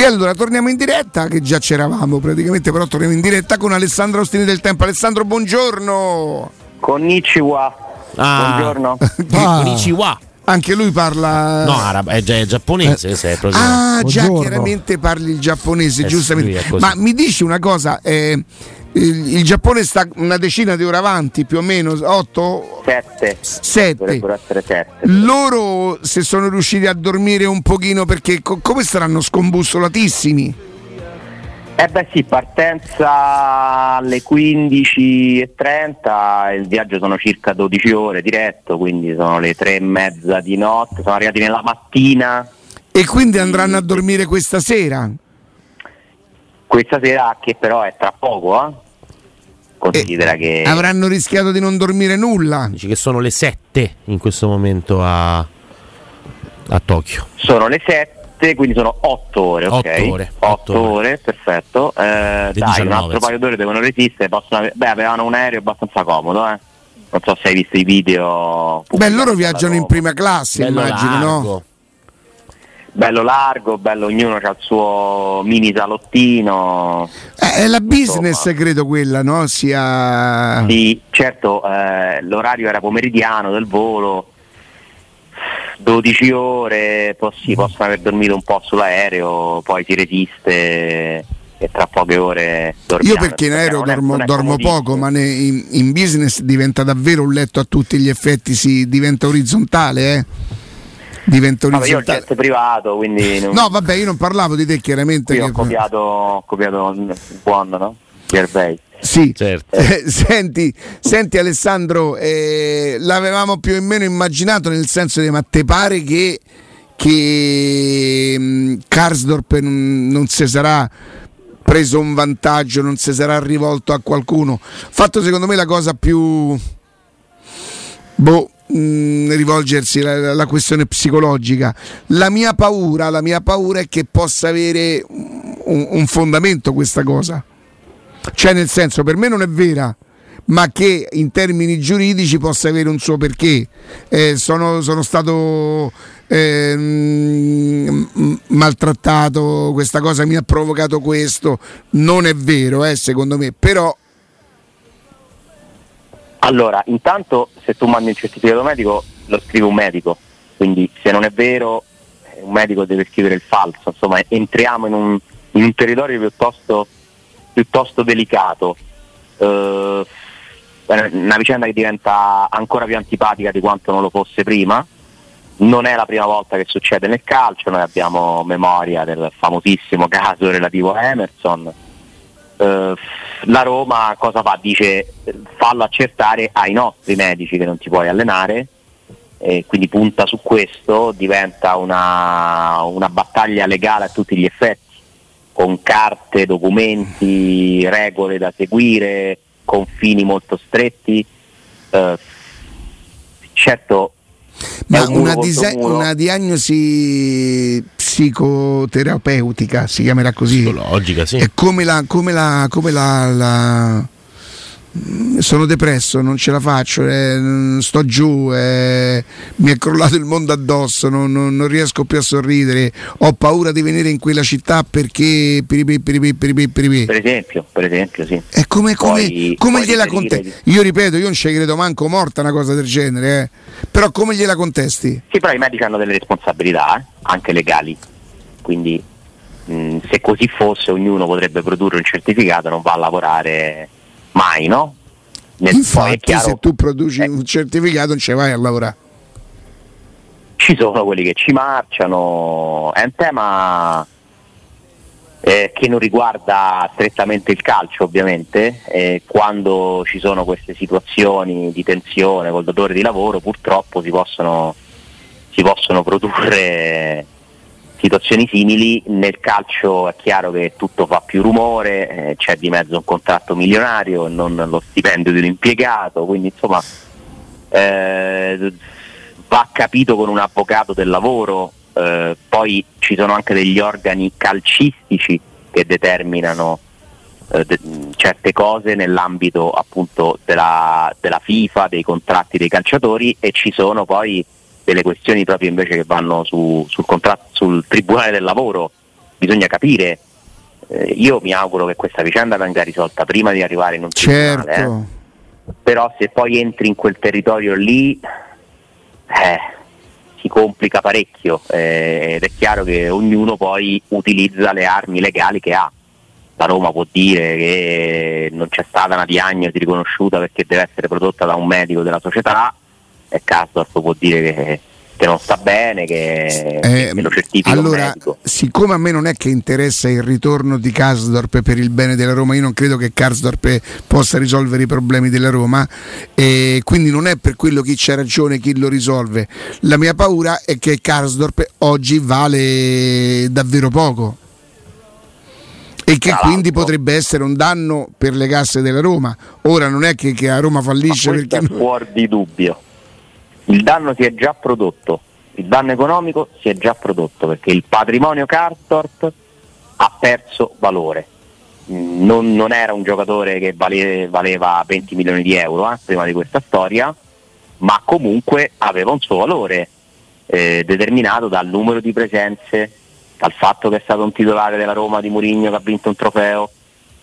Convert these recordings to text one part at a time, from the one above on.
E allora torniamo in diretta, che già c'eravamo praticamente, però torniamo in diretta con Alessandro Ostini del Tempo. Alessandro, buongiorno. Konnichiwa. Ah. Buongiorno. Ah. Konnichiwa. Anche lui parla. No, arabo, è, è giapponese. se è proprio- Ah, già Buongiorno. chiaramente parli il giapponese, Eh giustamente. Ma mi dici una cosa, eh, il, il Giappone sta una decina di ore avanti, più o meno, 8? Sette. 7. Dovrebbero essere sette. Loro se sono riusciti a dormire un pochino perché co- come saranno scombussolatissimi? Eh beh sì, partenza alle 15.30, il viaggio sono circa 12 ore diretto, quindi sono le tre e mezza di notte, sono arrivati nella mattina, E quindi andranno a dormire questa sera? Questa sera che però è tra poco, eh? Considera che... Avranno rischiato di non dormire nulla. Dici che sono le 7 in questo momento a, a Tokyo. Sono le 7, quindi sono 8 ore, ok? Otto ore, 8 otto ore. ore, perfetto. Eh, dai, 19, un altro paio d'ore devono resistere. Possono Beh, avevano un aereo abbastanza comodo, eh? Non so se hai visto i video. Beh, loro viaggiano in prima classe, Bello immagino, no? Bello largo, bello, ognuno ha il suo mini salottino. Eh, È la business, Insomma. credo quella, no? Sia. Sì, certo, eh, l'orario era pomeridiano del volo, 12 ore, poi sì, possono aver dormito un po' sull'aereo, poi si resiste e tra poche ore Io dormiamo. perché in aereo dormo, dormo poco, ma ne- in, in business diventa davvero un letto a tutti gli effetti, si diventa orizzontale, eh? Diventa Vabbè, io ho il orizzontale. privato, quindi non- No, vabbè, io non parlavo di te chiaramente. ho che- copiato, ho copiato il buon, no? Gervais. Sì, Certo. Eh, senti, senti Alessandro, eh, l'avevamo più o meno immaginato nel senso di ma te pare che, che mh, Karsdorp non, non si sarà preso un vantaggio, non si sarà rivolto a qualcuno. Fatto secondo me la cosa più boh, mh, rivolgersi alla, questione psicologica. La mia paura, la mia paura è che possa avere un, un fondamento questa cosa. Cioè, nel senso, per me non è vera, ma che in termini giuridici possa avere un suo perché. Eh, sono, sono stato ehm, m- maltrattato, questa cosa mi ha provocato questo. Non è vero, eh, secondo me, però Allora, intanto se tu mandi un certificato medico lo scrive un medico, quindi se non è vero eh, un medico deve scrivere il falso, insomma entriamo in un, in un territorio piuttosto, piuttosto delicato. Eh, una vicenda che diventa ancora più antipatica di quanto non lo fosse prima. Non è la prima volta che succede nel calcio, noi abbiamo memoria del famosissimo caso relativo a Emerson. Eh, la Roma cosa fa? Dice fallo accertare ai nostri medici che non ti puoi allenare, e quindi punta su questo, diventa una, una battaglia legale a tutti gli effetti, con carte, documenti, regole da seguire, confini molto stretti. Eh, certo, ma una, muro. una diagnosi psicoterapeutica si chiamerà così. Psicologica, sì. È come la, come la, come la, la- sono depresso, non ce la faccio, eh, mm, sto giù, eh, mi è crollato il mondo addosso, non, non- non riesco più a sorridere, ho paura di venire in quella città perché piripì, piripì, piripì, piripì. per esempio, per esempio, sì. E come, come, Puoi- come puoi gliela contesti? Io ripeto, io non ci credo manco morta una cosa del genere, eh. però come gliela contesti? Sì, però i medici hanno delle responsabilità, eh, anche legali, quindi mh, se così fosse ognuno potrebbe produrre un certificato, non va a lavorare mai, no? Nel- Infatti, se tu produci eh, un certificato non ci vai a lavorare. ci sono quelli che ci marciano, è un tema eh, che non riguarda strettamente il calcio ovviamente, eh, quando ci sono queste situazioni di tensione col datore di lavoro purtroppo si possono, si possono produrre situazioni simili, nel calcio è chiaro che tutto fa più rumore, eh, c'è di mezzo un contratto milionario e non lo stipendio di un impiegato, quindi insomma eh, va capito con un avvocato del lavoro, eh, poi ci sono anche degli organi calcistici che determinano eh, de- certe cose nell'ambito appunto della, della FIFA, dei contratti dei calciatori e ci sono poi delle questioni proprio invece che vanno su- sul, contratto, sul Tribunale del Lavoro bisogna capire. Eh, io mi auguro che questa vicenda venga risolta prima di arrivare in un certo. tribunale. Eh. Però se poi entri in quel territorio lì, eh, si complica parecchio eh, ed è chiaro che ognuno poi utilizza le armi legali che ha. La Roma può dire che non c'è stata una diagnosi riconosciuta perché deve essere prodotta da un medico della società e Kasdorf può dire che non sta bene, che, eh, che lo certifica allora, siccome a me non è che interessa il ritorno di Karsdorp per il bene della Roma, io non credo che Karsdorp possa risolvere i problemi della Roma e quindi non è per quello chi c'ha ragione chi lo risolve. La mia paura è che Karsdorp oggi vale davvero poco e che quindi potrebbe essere un danno per le casse della Roma. Ora non è che, che la Roma fallisce perché... È fuori di dubbio il danno si è già prodotto, il danno economico si è già prodotto perché il patrimonio Cartort ha perso valore. Non, non era un giocatore che vale, valeva 20 milioni di euro eh, prima di questa storia, ma comunque aveva un suo valore eh, determinato dal numero di presenze, dal fatto che è stato un titolare della Roma di Murigno che ha vinto un trofeo,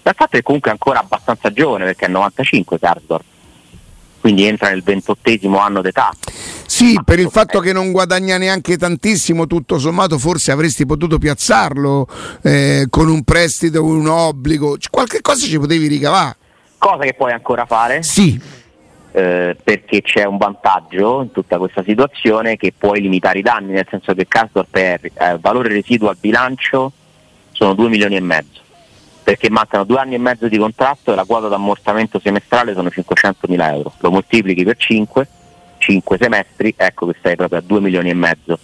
dal fatto che comunque è ancora abbastanza giovane perché è 95 Karsdorp quindi entra nel ventottesimo anno d'età. Sì, Ma per il fatto che non guadagna neanche tantissimo, tutto sommato forse avresti potuto piazzarlo eh, con un prestito, un obbligo, qualche cosa ci potevi ricavare. Cosa che puoi ancora fare? Sì. Eh, perché c'è un vantaggio in tutta questa situazione che puoi limitare i danni, nel senso che Castor per eh, valore residuo al bilancio sono 2 milioni e mezzo perché mancano due anni e mezzo di contratto e la quota d'ammortamento semestrale sono 500.000 euro. Lo moltiplichi per 5, 5 semestri, ecco che stai proprio a 2 milioni e mezzo.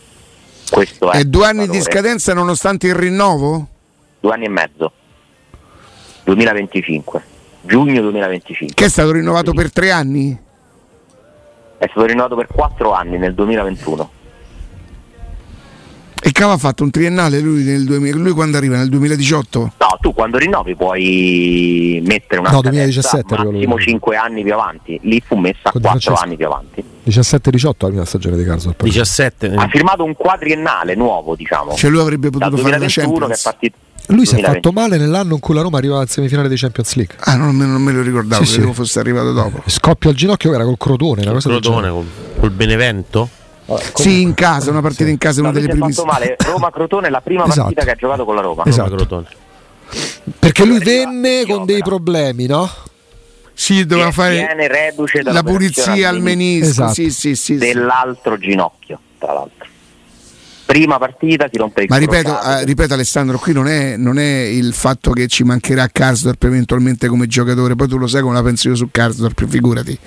Questo e due anni di scadenza nonostante il rinnovo? Due anni e mezzo. 2025. Giugno 2025. Che è stato rinnovato per tre anni? È stato rinnovato per quattro anni nel 2021. E che aveva fatto un triennale lui, nel 2000, lui quando arriva? Nel 2018? No, tu quando rinnovi puoi mettere una no, 2017 massimo 5 anni più avanti. Lì fu messa Con 4 anni più avanti. 17-18 la prima stagione di Carso. 17. Ha firmato un quadriennale nuovo, diciamo. Cioè lui avrebbe potuto fare la Champions. Che è partito lui si è fatto male nell'anno in cui la Roma arriva al semifinale dei Champions League. Ah, non, non me lo ricordavo, sì, credevo sì. fosse arrivato dopo. Scoppio al ginocchio era col Crotone, una cosa Crotone, col, col Benevento. Vabbè, sì, in casa, una partita sì. in casa, una delle prime. fatto male. Roma-Crotone è la prima esatto. partita che ha giocato con la Roma. Esatto. Roma Perché lui venne con dei problemi, no? Sì, doveva fare la pulizia al menisco esatto. sì, sì, sì, dell'altro ginocchio, tra l'altro prima partita si rompe il Ma ripeto, eh, ripeto, Alessandro, qui non è, non è, il fatto che ci mancherà Karsdorp eventualmente come giocatore, poi tu lo sai come la penso io su Karsdorp, figurati.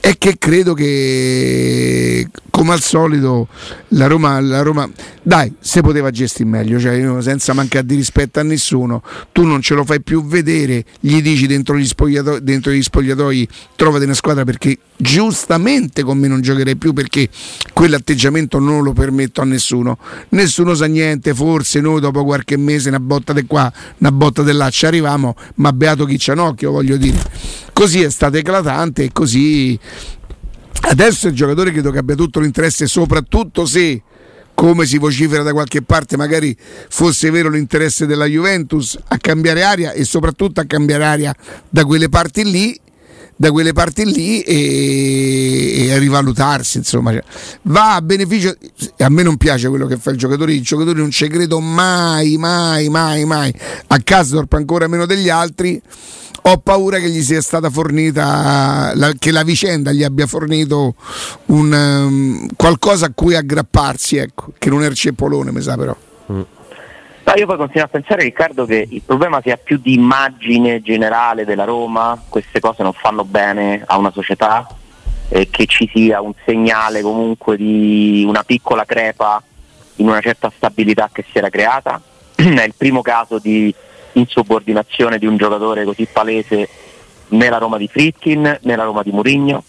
È che credo che come al solito la Roma, la Roma dai, se poteva gestire meglio, cioè, senza mancare di rispetto a nessuno, tu non ce lo fai più vedere, gli dici dentro gli spogliatoi, dentro gli spogliatoi trovate una squadra perché giustamente con me non giocherei più perché quell'atteggiamento non lo permetto a nessuno. Nessuno sa niente, forse noi dopo qualche mese una botta di qua, una botta di là ci arriviamo, ma beato chi c'ha un occhio, voglio dire. Così è stato eclatante e così adesso il giocatore credo che abbia tutto l'interesse, soprattutto se come si vocifera da qualche parte, magari fosse vero l'interesse della Juventus a cambiare aria e soprattutto a cambiare aria da quelle parti lì da quelle parti lì e, e rivalutarsi insomma. Cioè, va a beneficio a me non piace quello che fa il giocatore il giocatore non ci credo mai mai mai mai. A Kasdorp ancora meno degli altri ho paura che gli sia stata fornita che la vicenda gli abbia fornito un, um, qualcosa a cui aggrapparsi ecco che non è il cepolone mi sa però. Mm. No, io poi continuo a pensare, Riccardo, che il problema sia più di immagine generale della Roma, queste cose non fanno bene a una società, e che ci sia un segnale comunque di una piccola crepa in una certa stabilità che si era creata. È il primo caso di insubordinazione di un giocatore così palese nella Roma di Fritkin, nella Roma di Murigno.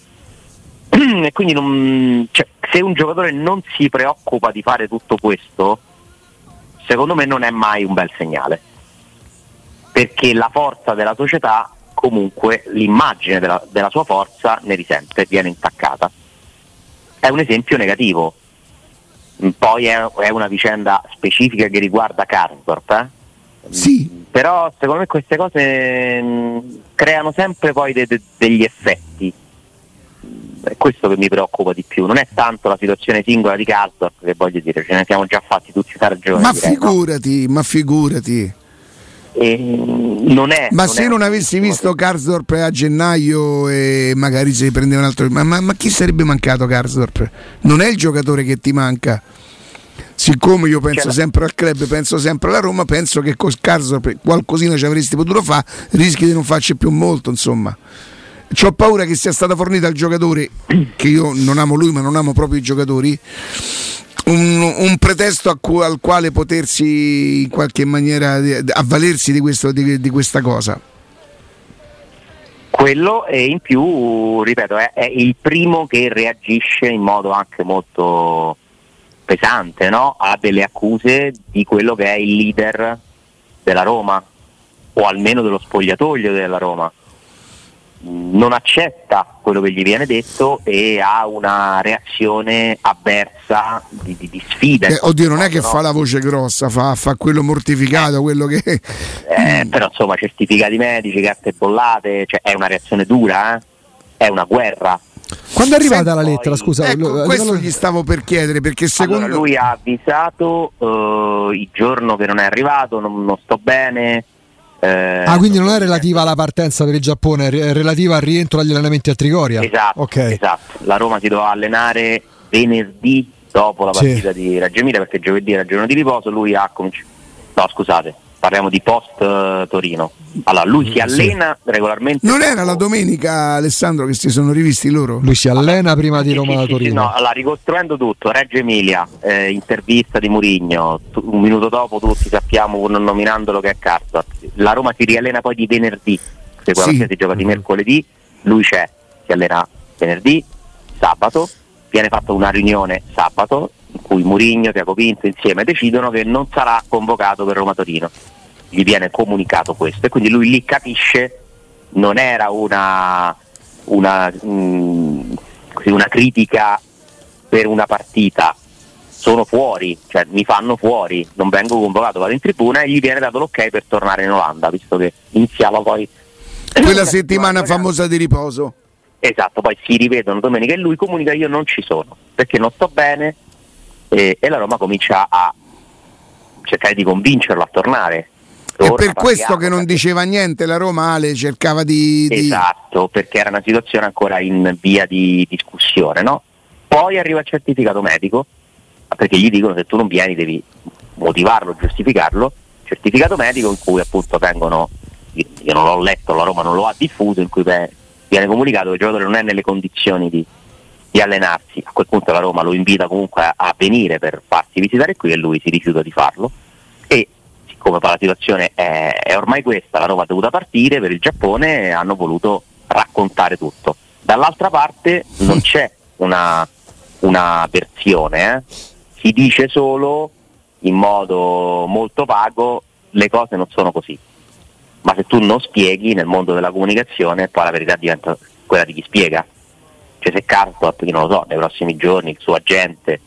e quindi non, cioè, se un giocatore non si preoccupa di fare tutto questo, secondo me non è mai un bel segnale, perché la forza della società, comunque l'immagine della, della sua forza ne risente, viene intaccata. È un esempio negativo. Poi è, è una vicenda specifica che riguarda Karsdorp, eh? Sì. però secondo me queste cose mh, creano sempre poi de- de- degli effetti. È questo che mi preoccupa di più, non è tanto la situazione singola di Karsdorp che voglio dire, ce ne siamo già fatti tutti ragione. Ma direi, no? figurati, ma figurati. E, mh, non è, Ma non se è non avessi visto Karsdorp a gennaio e magari si prendeva un altro. Ma, ma- ma chi sarebbe mancato Karsdorp? Non è il giocatore che ti manca. Siccome io penso sempre al club, penso sempre alla Roma, penso che con Karsdorp qualcosina ci avresti potuto fare, rischi di non farci più molto, insomma. Ho paura che sia stata fornita al giocatore, che io non amo lui, ma non amo proprio i giocatori, un, un pretesto cu- al quale potersi in qualche maniera eh, avvalersi di, questo- di- di questa cosa. Quello e in più, ripeto, è, è il primo che reagisce in modo anche molto pesante no? a delle accuse di quello che è il leader della Roma o almeno dello spogliatoio della Roma. Non accetta quello che gli viene detto e ha una reazione avversa di, di- di sfida. Eh, oddio, non è che qualche fa la voce grossa, fa, fa quello mortificato, quello che. Eh, però insomma certificati medici, carte bollate, cioè, è una reazione dura, eh? è una guerra. Quando è arrivata la lettera, scusa? Ecco, questo gli stavo per chiedere perché secondo Allora, lui ha avvisato eh, il giorno che non è arrivato, non, non sto bene. Eh, Ah, quindi non è relativa alla partenza per il Giappone, è relativa al rientro agli allenamenti a Trigoria. Esatto, Ok. esatto. La Roma si doveva allenare venerdì dopo la Sì. partita di Reggio Emilia perché giovedì era giorno di riposo, lui ha cominciato... No, scusate, parliamo di post eh, Torino. Allora, lui si allena regolarmente... Non era la domenica, Alessandro, che si sono rivisti loro? Lui si allena prima di Sì, Roma sì, sì, sì, Torino. no, allora, ricostruendo tutto, Reggio Emilia, eh, intervista di Murigno, un minuto dopo tutti sappiamo, non nominandolo che è Karsdorp. La Roma si riallena poi di venerdì, se quella Sì. si gioca di mercoledì, lui c'è, si allena venerdì, sabato, viene fatta una riunione sabato in cui Murigno, Tiago Pinto insieme decidono che non sarà convocato per Roma Torino. Gli viene comunicato questo e quindi lui lì capisce non era una, una, mm, così, una critica per una partita, sono fuori, cioè mi fanno fuori, non vengo convocato, vado in tribuna e gli viene dato l'ok per tornare in Olanda, visto che iniziava poi Quella settimana famosa di riposo. Esatto, poi si rivedono domenica e lui comunica io non ci sono perché non sto bene e, e la Roma comincia a cercare di convincerlo a tornare. È per questo che non diceva niente la Roma Ale, cercava di... di- Esatto, perché era una situazione ancora in via di discussione, no? Poi arriva il certificato medico, perché gli dicono se tu non vieni devi motivarlo, giustificarlo, certificato medico in cui appunto vengono, io non l'ho letto, la Roma non lo ha diffuso, in cui viene comunicato che il giocatore non è nelle condizioni di, di allenarsi, a quel punto la Roma lo invita comunque a, a venire per farsi visitare qui e lui si rifiuta di farlo e siccome la situazione è, è ormai questa, la Roma è dovuta partire per il Giappone e hanno voluto raccontare tutto. Dall'altra parte non c'è una, una versione, eh. si dice solo in modo molto vago le cose non sono così. Ma se tu non spieghi nel mondo della comunicazione, poi la verità diventa quella di chi spiega. Cioè se Carlsbad, io non lo so, nei prossimi giorni il suo agente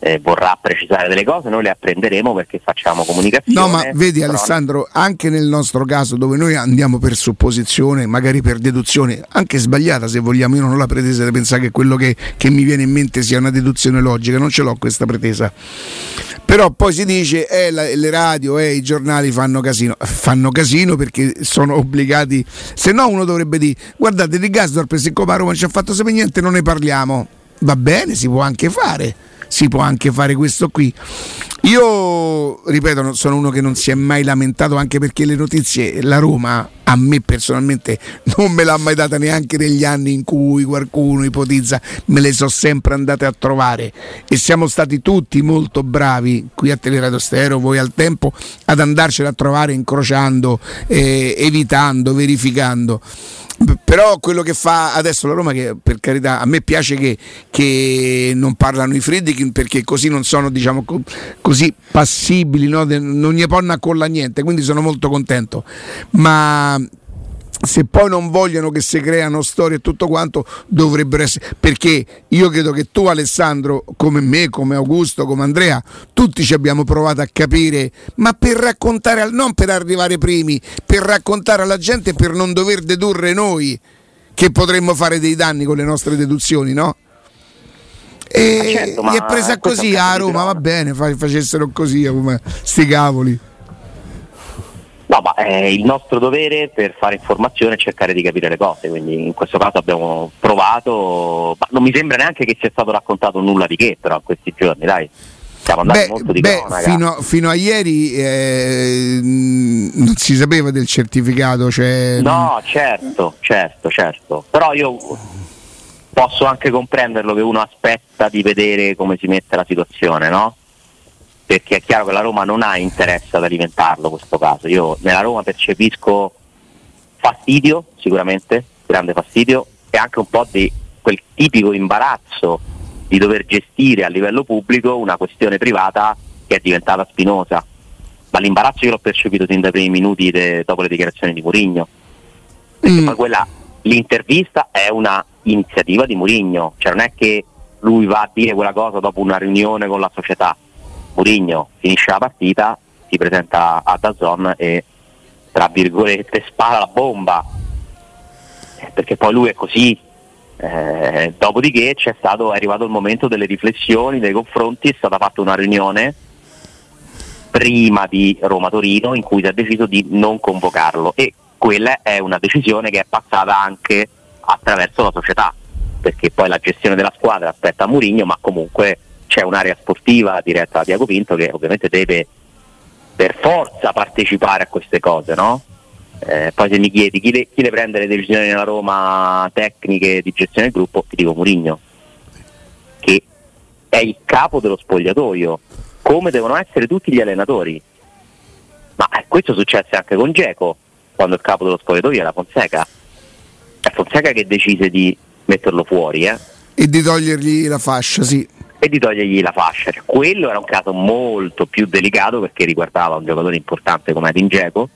eh, vorrà precisare delle cose, noi le apprenderemo perché facciamo comunicazione. No, ma vedi Alessandro, anche nel nostro caso dove noi andiamo per supposizione, magari per deduzione, anche sbagliata se vogliamo, io non ho la pretesa di pensare che quello che, che mi viene in mente sia una deduzione logica, non ce l'ho questa pretesa. Però poi si dice, eh, la- le radio, eh, i giornali fanno casino, fanno casino perché sono obbligati, se no uno dovrebbe dire, guardate di Gasdorp, siccome a Roma non ci ha fatto sapere niente, non ne parliamo. Va bene, si può anche fare, si può anche fare questo qui. Io, ripeto, sono uno che non si è mai lamentato anche perché le notizie, la Roma, a me personalmente, non me l'ha mai data neanche negli anni in cui qualcuno ipotizza, me le sono sempre andate a trovare e siamo stati tutti molto bravi qui a Teleradio Stereo, voi al tempo, ad andarcene a trovare incrociando, eh, evitando, verificando. Però quello che fa adesso la Roma, che per carità a me piace che, che non parlano i Friedkin perché così non sono diciamo co- così passibili, no? Non gli ponno a colla niente, quindi sono molto contento. Ma se poi non vogliono che si creano storie e tutto quanto, dovrebbero essere. Perché io credo che tu, Alessandro, come me, come Augusto, come Andrea, tutti ci abbiamo provato a capire, ma per raccontare, non per arrivare primi, per raccontare alla gente per non dover dedurre noi che potremmo fare dei danni con le nostre deduzioni, no? E certo, gli è presa così a di Roma, va bene, fa- facessero così, sti cavoli. No, ma è il nostro dovere per fare informazione e cercare di capire le cose, quindi in questo caso abbiamo provato, ma non mi sembra neanche che sia stato raccontato nulla di che però in questi giorni, dai. Siamo andati Beh, molto di beh, fino, a, fino a ieri eh, non si sapeva del certificato, cioè, No, certo, certo, certo. Però io posso anche comprenderlo che uno aspetta di vedere come si mette la situazione, no? Perché è chiaro che la Roma non ha interesse ad alimentarlo questo caso. Io nella Roma percepisco fastidio, sicuramente, grande fastidio, e anche un po' di quel tipico imbarazzo di dover gestire a livello pubblico una questione privata che è diventata spinosa. Ma l'imbarazzo io l'ho percepito sin dai primi minuti de- dopo le dichiarazioni di Mourinho perché Mm. poi quella, l'intervista è una iniziativa di Murigno, cioè non è che lui va a dire quella cosa dopo una riunione con la società. Murigno finisce la partita, si presenta a Dazon e tra virgolette spara la bomba, perché poi lui è così. Eh, dopodiché stato, è arrivato il momento delle riflessioni, dei confronti, è stata fatta una riunione prima di Roma-Torino in cui si è deciso di non convocarlo e quella è una decisione che è passata anche attraverso la società perché poi la gestione della squadra aspetta Murigno ma comunque c'è un'area sportiva diretta da Tiago Pinto che ovviamente deve per forza partecipare a queste cose no? Eh, poi se mi chiedi chi le, chi le prende le decisioni nella Roma tecniche di gestione del gruppo ti dico Murigno che è il capo dello spogliatoio come devono essere tutti gli allenatori. Ma eh, questo successe anche con Geco, quando il capo dello spogliatoio era Fonseca. È Fonseca che decise di metterlo fuori eh, e di togliergli la fascia, sì. E di togliergli la fascia. Cioè, quello era un caso molto più delicato perché riguardava un giocatore importante come Geco,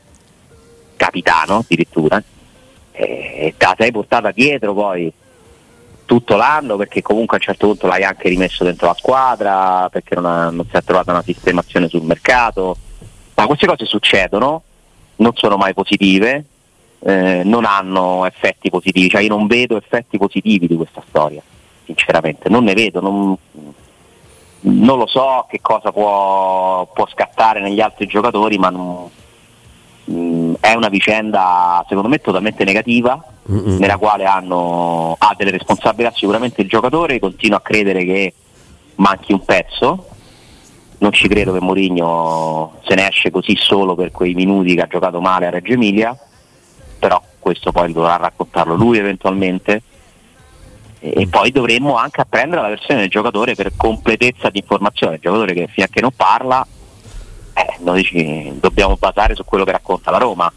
capitano addirittura, e te la sei portata dietro poi tutto l'anno perché comunque a un certo punto l'hai anche rimesso dentro la squadra perché non, ha- non si è trovata una sistemazione sul mercato. Ma queste cose succedono non sono mai positive eh, non hanno effetti positivi. Cioè io non vedo effetti positivi di questa storia sinceramente non ne vedo non, non lo so che cosa può, può scattare negli altri giocatori ma non- mm, è una vicenda secondo me totalmente negativa Mm-mm. nella quale hanno, ha delle responsabilità sicuramente il giocatore, continuo a credere che manchi un pezzo, non ci credo che Mourinho se ne esce così solo per quei minuti che ha giocato male a Reggio Emilia, però questo poi dovrà raccontarlo lui eventualmente e, e poi dovremmo anche apprendere la versione del giocatore per completezza di informazione, il giocatore che che non parla eh, noi ci dobbiamo basare su quello che racconta la Roma.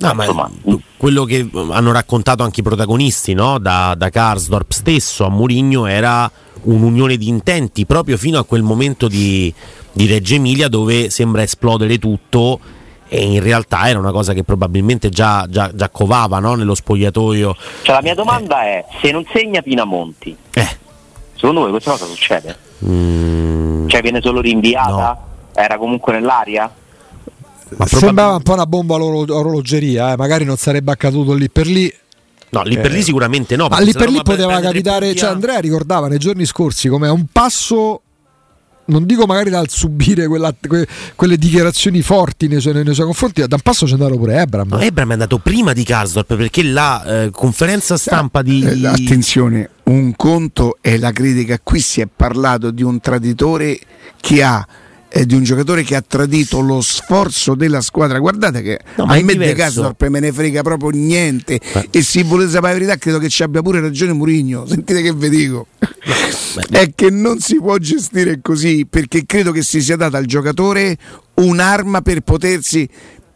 No, ma Insomma, quello che hanno raccontato anche i protagonisti, no? da, da Karsdorp stesso a Mourinho era un'unione di intenti proprio fino a quel momento di, di Reggio Emilia dove sembra esplodere tutto e in realtà era una cosa che probabilmente già, già, già covava no? nello spogliatoio. Cioè, la mia domanda è, se non segna Pinamonti, Eh, secondo voi questa cosa succede? mm, Cioè viene solo rinviata? Era comunque nell'aria? ma Sembrava un po' una bomba a oro- orologeria, eh. magari non sarebbe accaduto lì per lì. no, lì per lì sicuramente no. Ma lì per lì poteva capitare. Cioè, Andrea ricordava nei giorni scorsi come a un passo. Non dico magari dal subire quella- que- quelle dichiarazioni forti nei suoi, nei suoi confronti, da un passo c'è andato pure Ebram. No, Ebram è andato prima di Karsdorp perché la eh, conferenza stampa di... Eh, attenzione, un conto è la critica. Qui si è parlato di un traditore che ha. Eh, di un giocatore che ha tradito lo sforzo della squadra. Guardate che No, a è me di diverso. Gasdorp me ne frega proprio niente. Eh. E se volete sapere la verità, credo che ci abbia pure ragione Murigno. Sentite che vi dico. beh, è che non si può gestire così perché credo che si sia data al giocatore un'arma per potersi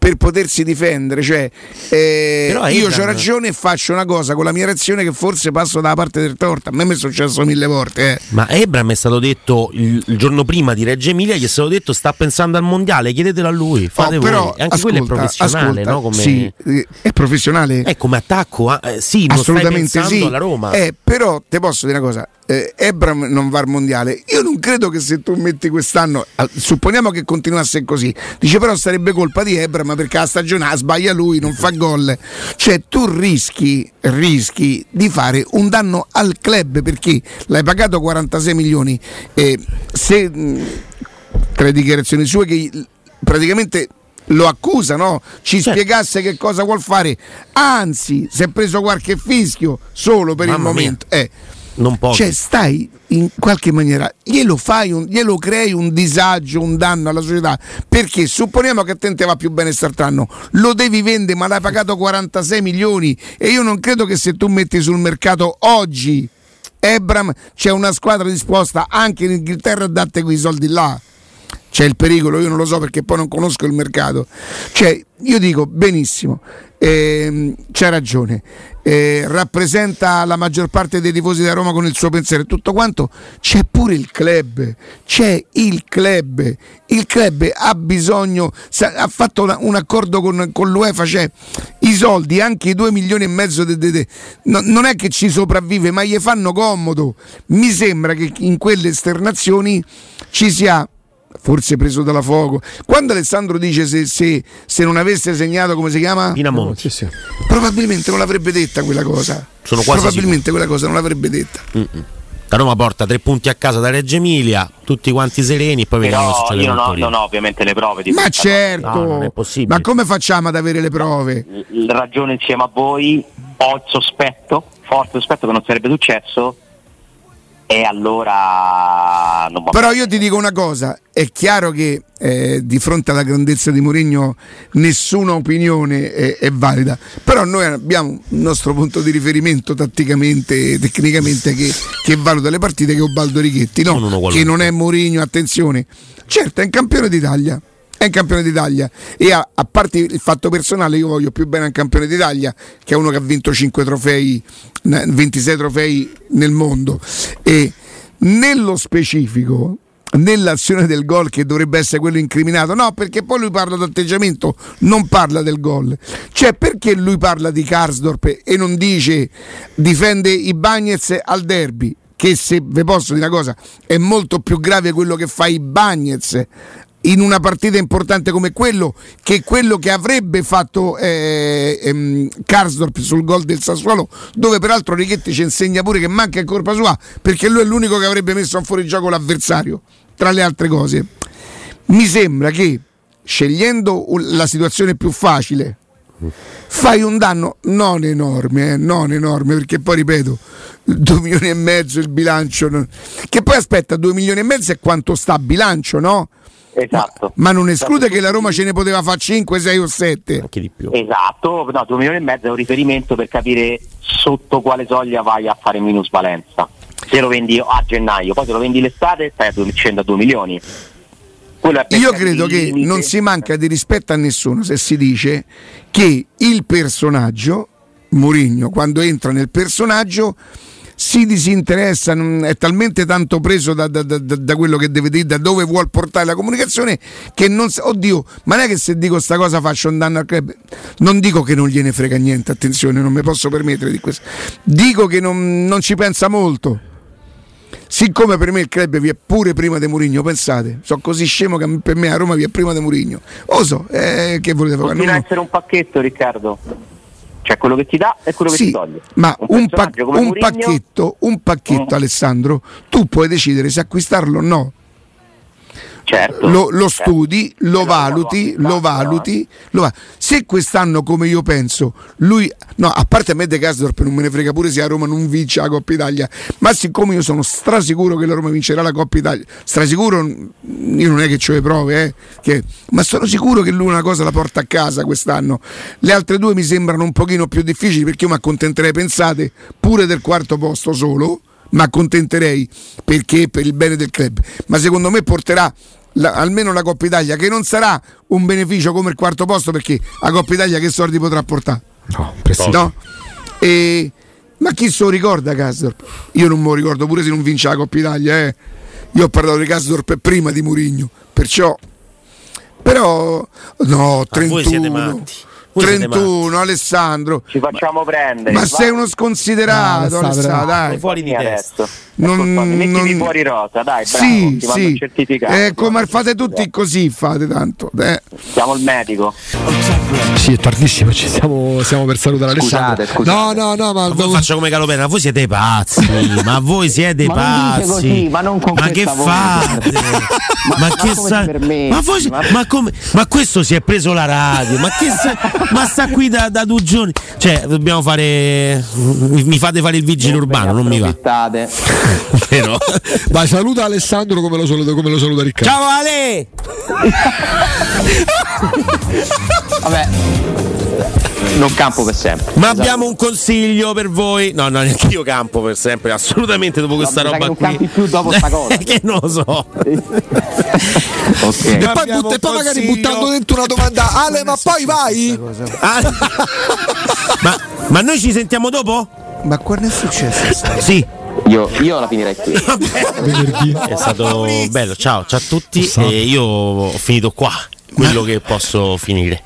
per potersi difendere. Cioè, eh, io ho ragione e faccio una cosa con la mia reazione che forse passo dalla parte del torto. A me mi è successo mille volte. eh. Ma Ebram è stato detto il, il giorno prima di Reggio Emilia, gli è stato detto sta pensando al mondiale, chiedetelo a lui, fate Oh, voi. però, E anche quello è ascolta, professionale, ascolta, no? Come, sì, eh, è professionale. eh, come attacco, ah, eh, sì, Assolutamente sì. alla Roma. Eh, però ti posso dire una cosa: eh, Ebram non va al mondiale. Io non credo che se tu metti quest'anno, supponiamo che continuasse così, dice però sarebbe colpa di Ebram perché la stagione ah, sbaglia lui, non fa gol. Cioè tu rischi, rischi di fare un danno al club perché l'hai pagato 46 milioni. E se tra le dichiarazioni sue che praticamente lo accusa, no? ci Certo. spiegasse che cosa vuol fare. Anzi, si è preso qualche fischio solo per il Mamma mia. momento. Eh. Non poco. Cioè, stai in qualche maniera, glielo fai, un- glielo crei un disagio, un danno alla società. Perché supponiamo che a te va più bene quest'anno, lo devi vendere, ma l'hai pagato 46 milioni. E io non credo che se tu metti sul mercato oggi Ebram, c'è una squadra disposta anche in Inghilterra a darti quei soldi là. C'è il pericolo, io non lo so perché poi non conosco il mercato. Cioè, io dico benissimo, ehm, c'ha ragione, eh, rappresenta la maggior parte dei tifosi da Roma con il suo pensiero e tutto quanto, c'è pure il club, c'è il club, il club ha bisogno, sa- ha fatto una- un accordo con, con l'UEFA, cioè i soldi, anche i 2 milioni e mezzo, de- de- de- no- non è che ci sopravvive, ma gli fanno comodo. Mi sembra che in quelle esternazioni ci sia forse preso dalla fuoco. Quando Alessandro dice se, se- se non avesse segnato, come si chiama? Pinamonti. Sì, sì. Probabilmente non l'avrebbe detta quella cosa. Sono quasi Probabilmente quella cosa non l'avrebbe detta. La Roma porta tre punti a casa da Reggio Emilia, tutti quanti sereni, poi vediamo Però succede io non ho, non ho ovviamente le prove di Ma certo, No, non è possibile. ma come facciamo ad avere le prove? L- ragione insieme a voi, ho il sospetto, forte sospetto che non sarebbe successo e allora non va Però io ti dico una cosa, è chiaro che eh, di fronte alla grandezza di Mourinho nessuna opinione è, è valida, però noi abbiamo il nostro punto di riferimento tatticamente e tecnicamente che, che valuta le partite che è Ubaldo Righetti, Non no? qualunque. che non è Mourinho, attenzione, certo è un campione d'Italia. È campione d'Italia. E a, a parte il fatto personale io voglio più bene un campione d'Italia che a uno che ha vinto 5 trofei, n- 26 trofei nel mondo. E nello specifico nell'azione del gol che dovrebbe essere quello incriminato no perché poi lui parla d'atteggiamento non parla del gol. Cioè perché lui parla di Karsdorp e non dice difende i Bagnets al derby? Che se vi posso dire una cosa è molto più grave quello che fa i Bagnets in una partita importante come quello che quello che avrebbe fatto eh, ehm, Karsdorp sul gol del Sassuolo dove peraltro Righetti ci insegna pure che manca è colpa sua perché lui è l'unico che avrebbe messo a fuorigioco l'avversario tra le altre cose mi sembra che scegliendo la situazione più facile fai un danno non enorme, eh, non enorme, perché poi ripeto, 2 milioni e mezzo il bilancio, che poi aspetta, 2 milioni e mezzo è quanto sta a bilancio, no? Esatto. Ma non esclude che la Roma ce ne poteva fare 5, 6 o 7. Anche di più. Esatto, no, 2 milioni e mezzo è un riferimento per capire sotto quale soglia vai a fare minusvalenza. Se lo vendi a gennaio, poi se lo vendi l'estate stai a 2, scende a 2 milioni. Io credo che limite. non si manca di rispetto a nessuno se si dice che il personaggio, Mourinho, quando entra nel personaggio, si disinteressa, è talmente tanto preso da, da- da- da quello che deve dire, da dove vuol portare la comunicazione, che non sa- oddio, ma non è che se dico sta cosa faccio un danno al club. Non dico che non gliene frega niente, attenzione, non mi posso permettere di questo. Dico che non, non ci pensa molto. Siccome per me il club vi è pure prima di Mourinho, pensate, sono così scemo che per me a Roma vi è prima di Mourinho. Lo so, eh, che volete fare? Continua essere un pacchetto, Riccardo. Cioè quello che ti dà e quello che ti Sì, toglie. ma un, pa- personaggio come un pacchetto, un pacchetto Mm. Alessandro, tu puoi decidere se acquistarlo o no. Certo, Lo, lo certo. studi, lo Però valuti, lo acquistato, valuti, lo va- Se quest'anno, come io penso, lui, no, a parte a me De Casdorp non me ne frega pure se a Roma non vince la Coppa Italia, ma siccome io sono strasicuro che la Roma vincerà la Coppa Italia, strasicuro, io non è che ho le prove, eh, che- ma sono sicuro che lui una cosa la porta a casa quest'anno. Le altre due mi sembrano un pochino più difficili perché io mi accontenterei, pensate, pure del quarto posto solo, mi accontenterei perché per il bene del club, ma secondo me porterà la- almeno la Coppa Italia, che non sarà un beneficio come il quarto posto perché la Coppa Italia che soldi potrà portare? No. No? E- ma chi se lo ricorda Casdorp? Io non me lo ricordo, pure se non vince la Coppa Italia. Eh. Io ho parlato di Casdorp prima di Murigno, perciò... Però... No, Ma voi siete 31. matti. Voi siete 31, Alessandro. Ci facciamo prendere. Ma sei uno sconsiderato, No, Alessandro, Sei dai. fuori di testa. Non- Ascoltami, mettimi non- fuori rosa, dai, bravo, Sì, ti vanno sì. certificato. Eh, come fate tutti così, fate tanto. Eh. Chiamo il medico. Sì, è tardissimo, ci stiamo, stiamo per salutare Scusate, Alessandro. scusate. No, no, no, ma Ma voi faccio come Calopena, voi siete pazzi, ma voi siete Ma non pazzi. così, ma non con Ma che fate? Ma, Ma che sa- ma, voi- Ma- ma come- ma questo si è preso la radio, ma che sa- ma sta qui da, da due giorni. Cioè, dobbiamo fare mi fate fare il vigile urbano, non mi va. Vero? Vai, saluta Alessandro come lo saluta, come lo saluta Riccardo. Ciao Ale! Vabbè. Non campo per sempre. Ma abbiamo un consiglio per voi. No, no, neanche io campo per sempre, assolutamente dopo questa mi sa roba che non qui. campi più dopo sta cosa. che non lo so. E ok. poi, butta- e poi magari buttando dentro una domanda, Ale, ma poi vai? Ah, ma, ma noi ci sentiamo dopo? Ma quando è successo? Sì. Io, io la finirei qui. È stato bello. Ciao, ciao a tutti. E io ho finito qua quello che posso finire.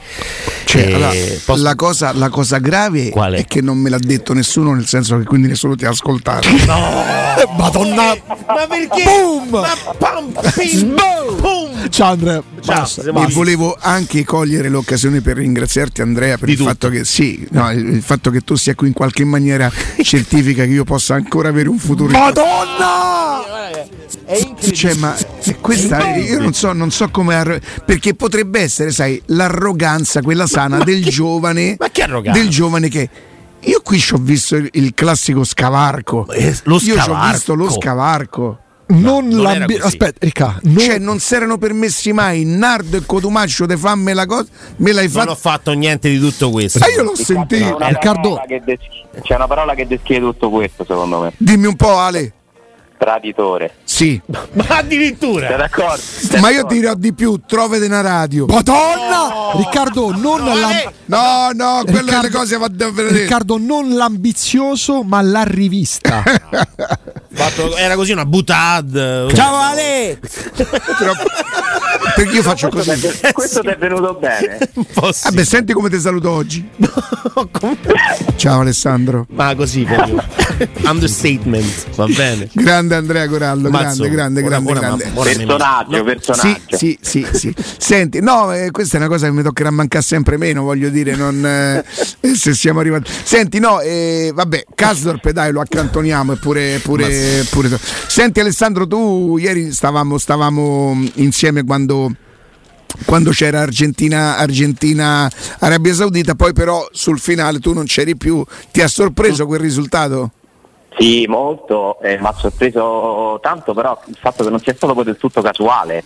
Cioè, Eh, allora, posso- la, cosa, la cosa grave Quale? è che non me l'ha detto nessuno, nel senso che quindi nessuno ti ha ascoltato. Madonna. Ma perché? Boom! Ma pam, pim, boom! Ciao Andrea. Ciao, E volevo anche cogliere l'occasione per ringraziarti Andrea per il fatto che sì, no, il fatto che tu sia qui in qualche maniera certifica che io possa ancora avere un futuro. Madonna! Cioè, ma è questa io non so, non so come arro- perché potrebbe essere, sai, l'arroganza, quella sana del giovane, Ma che arroganza? del giovane che io qui ci ho visto il, il classico scavarco. Eh, lo Io ci ho scavarco. visto lo scavarco. Non, non l'ambi- era così. Aspetta, Ricca, non- Cioè, non si erano permessi mai Nardo e Cotumaccio di fammi la cosa, me l'hai Non ho fatta. fatto niente di tutto questo. Ma io l'ho sentito. Riccardo- che des- c'è una parola che descrive tutto questo, secondo me. Dimmi un po', Ale. Traditore. Sì, Ma addirittura. Sei d'accordo? Sei ma io dirò di più, trovate una radio. Madonna! Riccardo, non No, Ale! No, no, quelle Riccardo- le cose va da vedere. Riccardo, non l'ambizioso, ma la rivista. Fatto- Era così una butad. Ciao Ale! Perché io faccio Questo così. è- Questo ti è venuto bene. Vabbè, senti come ti saluto oggi. Ciao Alessandro. Ma così proprio. Understatement, va bene. Grande Andrea Corallo, Ma grande, grande, grande, grande. Personaggio, personaggio. Sì, sì, sì, sì. Senti, no, eh, questa è una cosa che mi toccherà mancare sempre meno, voglio dire, non, eh, se siamo arrivati. Senti, no, eh, vabbè, Casdorp dai, lo accantoniamo, eppure pure, pure, Senti Alessandro, tu ieri stavamo, stavamo insieme quando quando c'era Argentina, Argentina, Arabia Saudita, poi però sul finale tu non c'eri più. Ti ha sorpreso quel risultato? Sì, molto, eh, mi ha sorpreso tanto però il fatto che non sia stato poi del tutto casuale,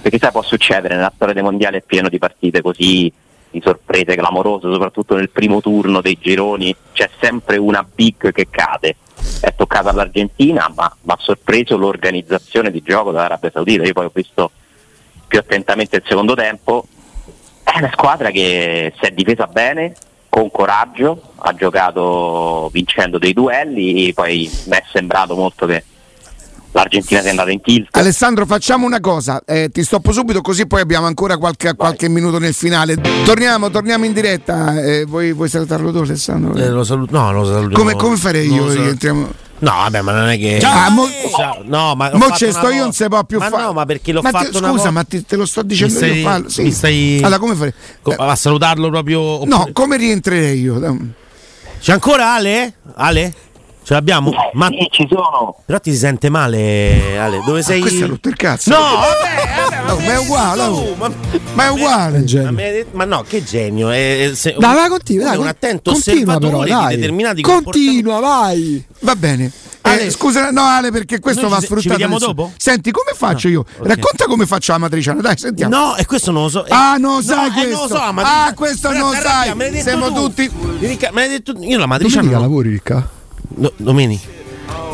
perché sai può succedere nella storia dei mondiali è pieno di partite così, di sorprese clamorose, soprattutto nel primo turno dei gironi, c'è sempre una big che cade. È toccata all'Argentina, ma mi ha sorpreso l'organizzazione di gioco dell'Arabia Saudita, io poi ho visto più attentamente il secondo tempo, è una squadra che si è difesa bene, con coraggio, ha giocato vincendo dei duelli, poi mi è sembrato molto che l'Argentina sia andata in tilt. Alessandro, facciamo una cosa, eh, ti stoppo subito così poi abbiamo ancora qualche, qualche minuto nel finale. Torniamo, torniamo in diretta. eh, vuoi, vuoi salutarlo tu, Alessandro? Eh, lo saluto. No, lo saluto. come, come farei io? entriamo- No, vabbè, ma non è che. Ah, mo- Ciao. No, ma. Mo ce sto io, non si può più ma fare. No, ma perché l'ho Ma ti- fatto una Scusa, volta. ma ti- te lo sto dicendo Mi stai- io. Fallo. Sì. mi stai- Allora, come farei? Co- A salutarlo proprio. No, oppure- come rientrerei io? C'è ancora Ale? Ale? Ce l'abbiamo? Ma Sì, ci sono. però ti si sente male, Ale. Dove sei? Ah, questo è rotto il cazzo. No, vabbè, No, ma è uguale, tu, oh. ma, Ma è uguale. ma, ma no, che genio. È, se- Dai, vai, continua, dai, un attento continua però, osservatore dai. di determinati Continua, vai. Va bene. Eh, scusa, no Ale, perché questo Noi va ci se- ci sfruttato. vediamo dopo? Senti, come faccio No, io? ok. Racconta come faccio la matriciana, dai, sentiamo. No, e questo non lo so. Ah, non Eh, sai eh, questo. non lo so, matriciana- Ah, questo Però non lo sai. Siamo tu. tutti- Ricca- Me l'hai detto io la matriciana. Domenica no. lavori, Ricca? No, Domeni.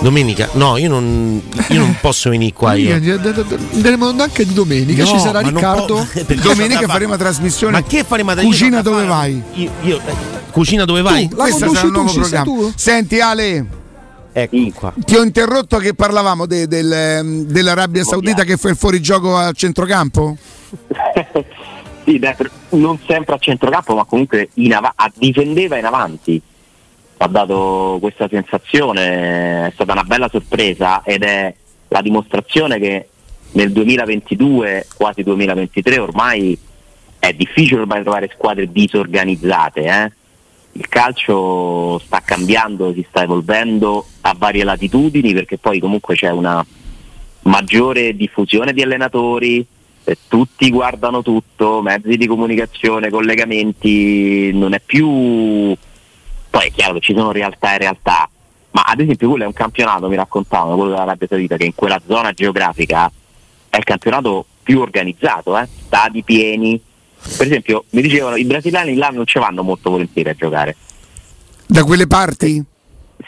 Domenica? No, io non, io non posso venire qua. Io. Andremo anche di domenica, No, ci sarà Riccardo. po- Domenica faremo fare- trasmissione. Ma che faremo da Cucina io c'ho da dove fare- vai? Io, io- eh, cucina dove vai? La Questo conduci sarà un tu, nuovo ci sei programma. tu? Senti Ale, Ecco qua. ti ho interrotto che parlavamo de- del, ehm, dell'Arabia Saudita che fa il fuorigioco al centrocampo? sì, beh, non sempre a centrocampo, ma comunque in av- a- difendeva in avanti. Ha dato questa sensazione, è stata una bella sorpresa ed è la dimostrazione che nel 2022, quasi 2023, ormai è difficile ormai trovare squadre disorganizzate. eh. Il calcio sta cambiando, si sta evolvendo a varie latitudini perché poi comunque c'è una maggiore diffusione di allenatori, eh, tutti guardano tutto, mezzi di comunicazione, collegamenti, non è più... Poi è chiaro che ci sono realtà e realtà, ma ad esempio quello è un campionato, mi raccontavano, quello dell'Arabia Saudita, che in quella zona geografica è il campionato più organizzato, eh? stadi pieni. Per esempio, mi dicevano i brasiliani là non ci vanno molto volentieri a giocare. Da quelle parti?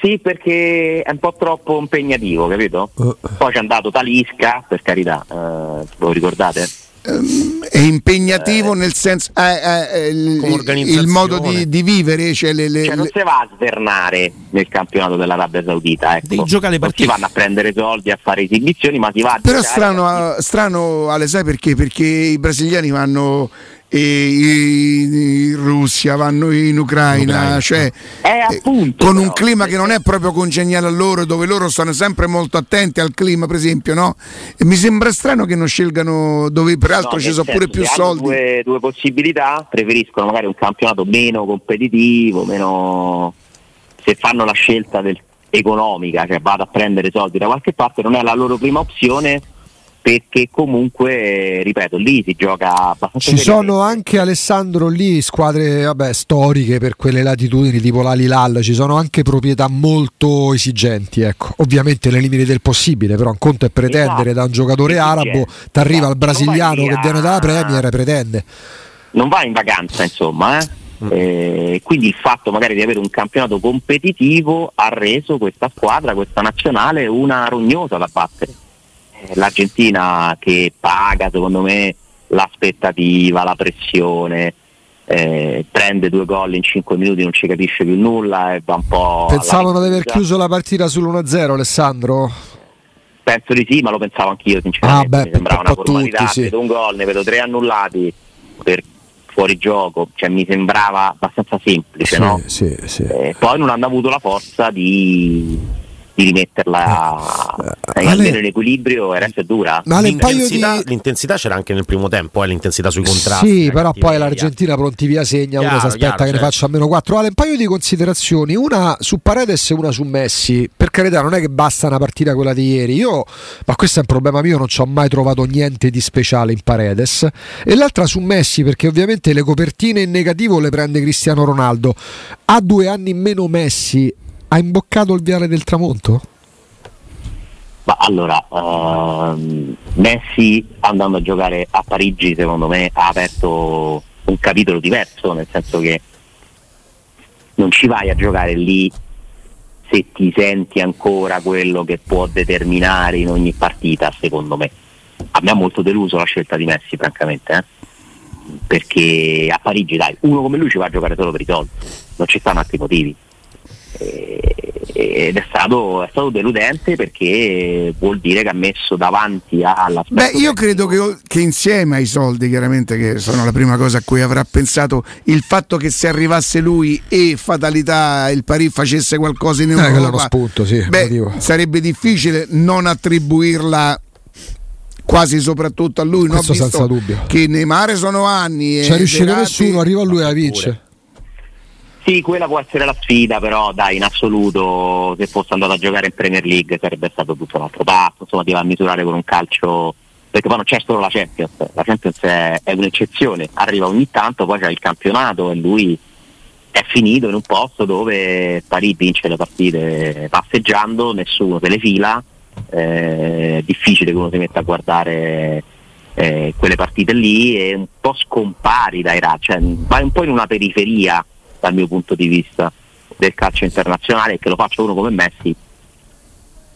Sì, perché è un po' troppo impegnativo, capito? Uh. Poi c'è andato Talisca, per carità, eh, lo ricordate? È impegnativo nel senso eh, eh, il, Come organizzazione. il modo di, di vivere, cioè le, le- Cioè non si va a svernare nel campionato dell'Arabia Saudita, ecco. Non si vanno a prendere soldi, a fare esibizioni, ma si va a Però strano, eh, strano Ale, sai perché? Perché i brasiliani vanno eh, in, in Russia, vanno in Ucraina, Ucraina, cioè Eh, appunto, con un però, clima che perché- non è proprio congeniale a loro, dove loro stanno sempre molto attenti al clima, per esempio, no? E mi sembra strano che non scelgano dove peraltro No, ci sono pure più soldi. Due, due possibilità, preferiscono magari un campionato meno competitivo, meno se fanno la scelta del- economica, cioè vado a prendere soldi da qualche parte, non è la loro prima opzione perché comunque, ripeto, lì si gioca abbastanza Ci sono anche Alessandro lì squadre vabbè, storiche per quelle latitudini tipo l'Alilal, ci sono anche proprietà molto esigenti, ecco. Ovviamente nei limiti del possibile, però un conto è pretendere Esatto. da un giocatore Esigente. arabo, ti arriva Esatto. il brasiliano che viene dalla Premier e pretende. non va in vacanza, insomma. eh. Mm. Eh, quindi il fatto magari di avere un campionato competitivo ha reso questa squadra, questa nazionale, una rognosa da battere. L'Argentina che paga, secondo me, l'aspettativa, la pressione, eh, prende due gol in 5 minuti, non ci capisce più nulla e va un po'. Pensavano di aver chiuso la partita sull'1-0 Alessandro? Penso di sì, ma lo pensavo anch'io sinceramente. Ah, beh, mi sembrava un una formalità, tutti, sì. vedo un gol, ne vedo tre annullati per fuori gioco, cioè mi sembrava abbastanza semplice, no? sì, sì. Eh, poi non hanno avuto la forza di, di rimetterla Eh, eh, Ale- almeno in equilibrio e resta dura. Ma Ale, un paio L'intensità, di... l'intensità c'era anche nel primo tempo, eh, l'intensità sui contrasti. Sì, però poi l'Argentina pronti via segna, uno Chiaro, si aspetta chiaro, che ne certo. faccia almeno 4. Ale, un paio di considerazioni, una su Paredes e una su Messi. Per carità, non è che basta una partita quella di ieri. Io, ma questo è un problema mio, non ci ho mai trovato niente di speciale in Paredes. E l'altra su Messi, perché ovviamente le copertine in negativo le prende Cristiano Ronaldo. Ha due anni in meno Messi. Ha imboccato il viale del tramonto? Ma allora, ehm, Messi andando a giocare a Parigi secondo me ha aperto un capitolo diverso, nel senso che non ci vai a giocare lì se ti senti ancora quello che può determinare in ogni partita, secondo me. A me ha molto deluso la scelta di Messi, francamente, eh? perché a Parigi dai, uno come lui ci va a giocare solo per i soldi, non ci stanno altri motivi. Eh, Ed è stato, è stato deludente perché vuol dire che ha messo davanti alla Beh, io credo che, che insieme ai soldi, chiaramente, che sono la prima cosa a cui avrà pensato, il fatto che se arrivasse lui e fatalità il Paris facesse qualcosa in Eh, Europa, spunto, sì, beh, sarebbe difficile non attribuirla quasi soprattutto a lui. no? Questo Visto senza dubbio. Che Neymar sono anni. Ci è riuscito Verratti- nessuno, arriva lui e la vince. Sì, quella può essere la sfida, però dai, in assoluto se fosse andato a giocare in Premier League sarebbe stato tutto un altro passo, insomma ti va a misurare con un calcio, perché poi non c'è solo la Champions, la Champions è, è un'eccezione, arriva ogni tanto, poi c'è il campionato e lui è finito in un posto dove Paris vince le partite passeggiando, nessuno se le fila, eh, è difficile che uno si metta a guardare eh, quelle partite lì e un po' scompari dai radar, cioè vai un po' in una periferia dal mio punto di vista del calcio internazionale e che lo faccia uno come Messi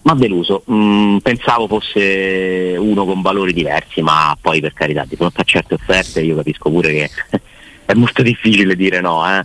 Ma deluso, Mm, pensavo fosse uno con valori diversi, ma poi per carità di fronte a certe offerte io capisco pure che è molto difficile dire no. Eh.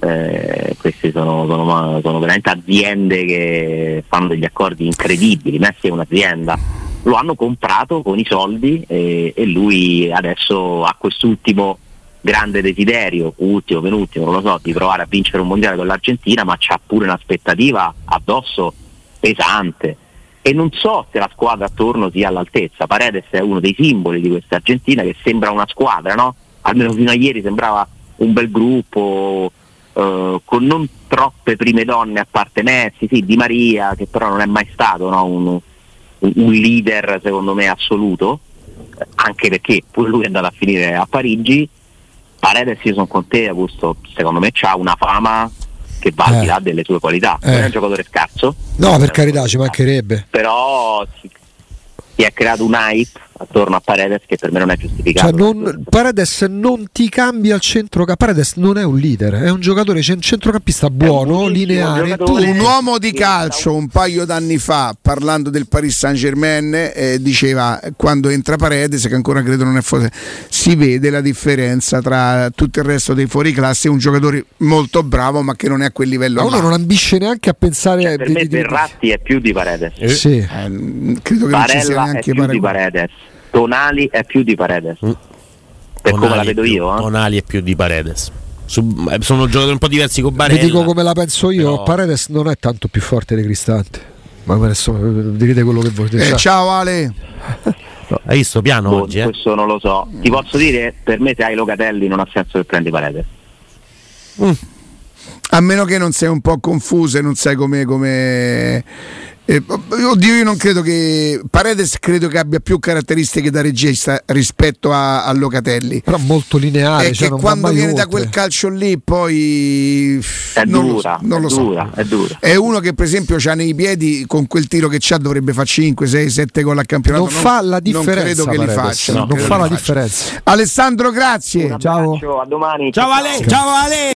Eh, queste sono, sono- sono veramente aziende che fanno degli accordi incredibili. Messi è un'azienda, lo hanno comprato con i soldi e, e lui adesso ha quest'ultimo grande desiderio, ultimo, penultimo, non lo so, di provare a vincere un mondiale con l'Argentina, ma c'ha pure un'aspettativa addosso pesante. E non so se la squadra attorno sia all'altezza. Paredes è uno dei simboli di questa Argentina che sembra una squadra, no? Almeno fino a ieri sembrava un bel gruppo, eh, con non troppe prime donne a parte Messi, sì, Di Maria, che però non è mai stato no? un, un- leader secondo me assoluto, anche perché pure lui è andato a finire a Parigi. Paredes io sono con te, Augusto, secondo me ha una fama che va al Eh. di là delle sue qualità. Non Eh. è un giocatore scarso, No, per carità, ci mancherebbe. però si, si è creato un hype attorno a Paredes che per me non è giustificato. Cioè, non, Paredes non ti cambia il centrocampo. Paredes non è un leader, è un giocatore cent- centrocampista buono, buonissimo lineare. Tu, giocatore. Un uomo di calcio un paio d'anni fa, parlando del Paris Saint Germain, eh, diceva eh, quando entra Paredes, che ancora credo non è fuori, si vede la differenza tra tutto il resto dei fuoriclasse e un giocatore molto bravo ma che non è a quel livello. ma uno non ambisce neanche a pensare Cioè, per di- me di- di- Verratti è più di Paredes. Sì. Eh, credo che non ci sia Barella è neanche più di paragone. Paredes. Tonali è più di Paredes. Mm. Per come la Tonali vedo più- io, eh. Tonali è più di Paredes. Su- eh, sono giocatori un po' diversi con Vi Barella. dico come la penso io, Però- Paredes non è tanto più forte di Cristante. Ma adesso eh, direte quello che volete. Eh, ciao Ale. Hai visto piano Boh, oggi? Eh? Questo non lo so. Ti posso dire, per me se hai Locatelli non ha senso che prendi Paredes. A meno che non sei un po' confuso e non sai come. come eh, oddio, io non credo che. Paredes credo che abbia più caratteristiche da regista rispetto a, a Locatelli. però molto lineare. è cioè, che non quando viene da oltre. quel calcio lì, poi. È non lo dura, so, non è lo so. dura, è dura. È uno che, per esempio, ha nei piedi con quel tiro che c'ha, dovrebbe fare 5, 6, 7 gol al campionato. non fa la differenza. Non credo che li Paredes, faccia. non credo fa la li faccia. differenza. Alessandro, grazie. Ciao. A domani. Ciao Ale, ciao Ale!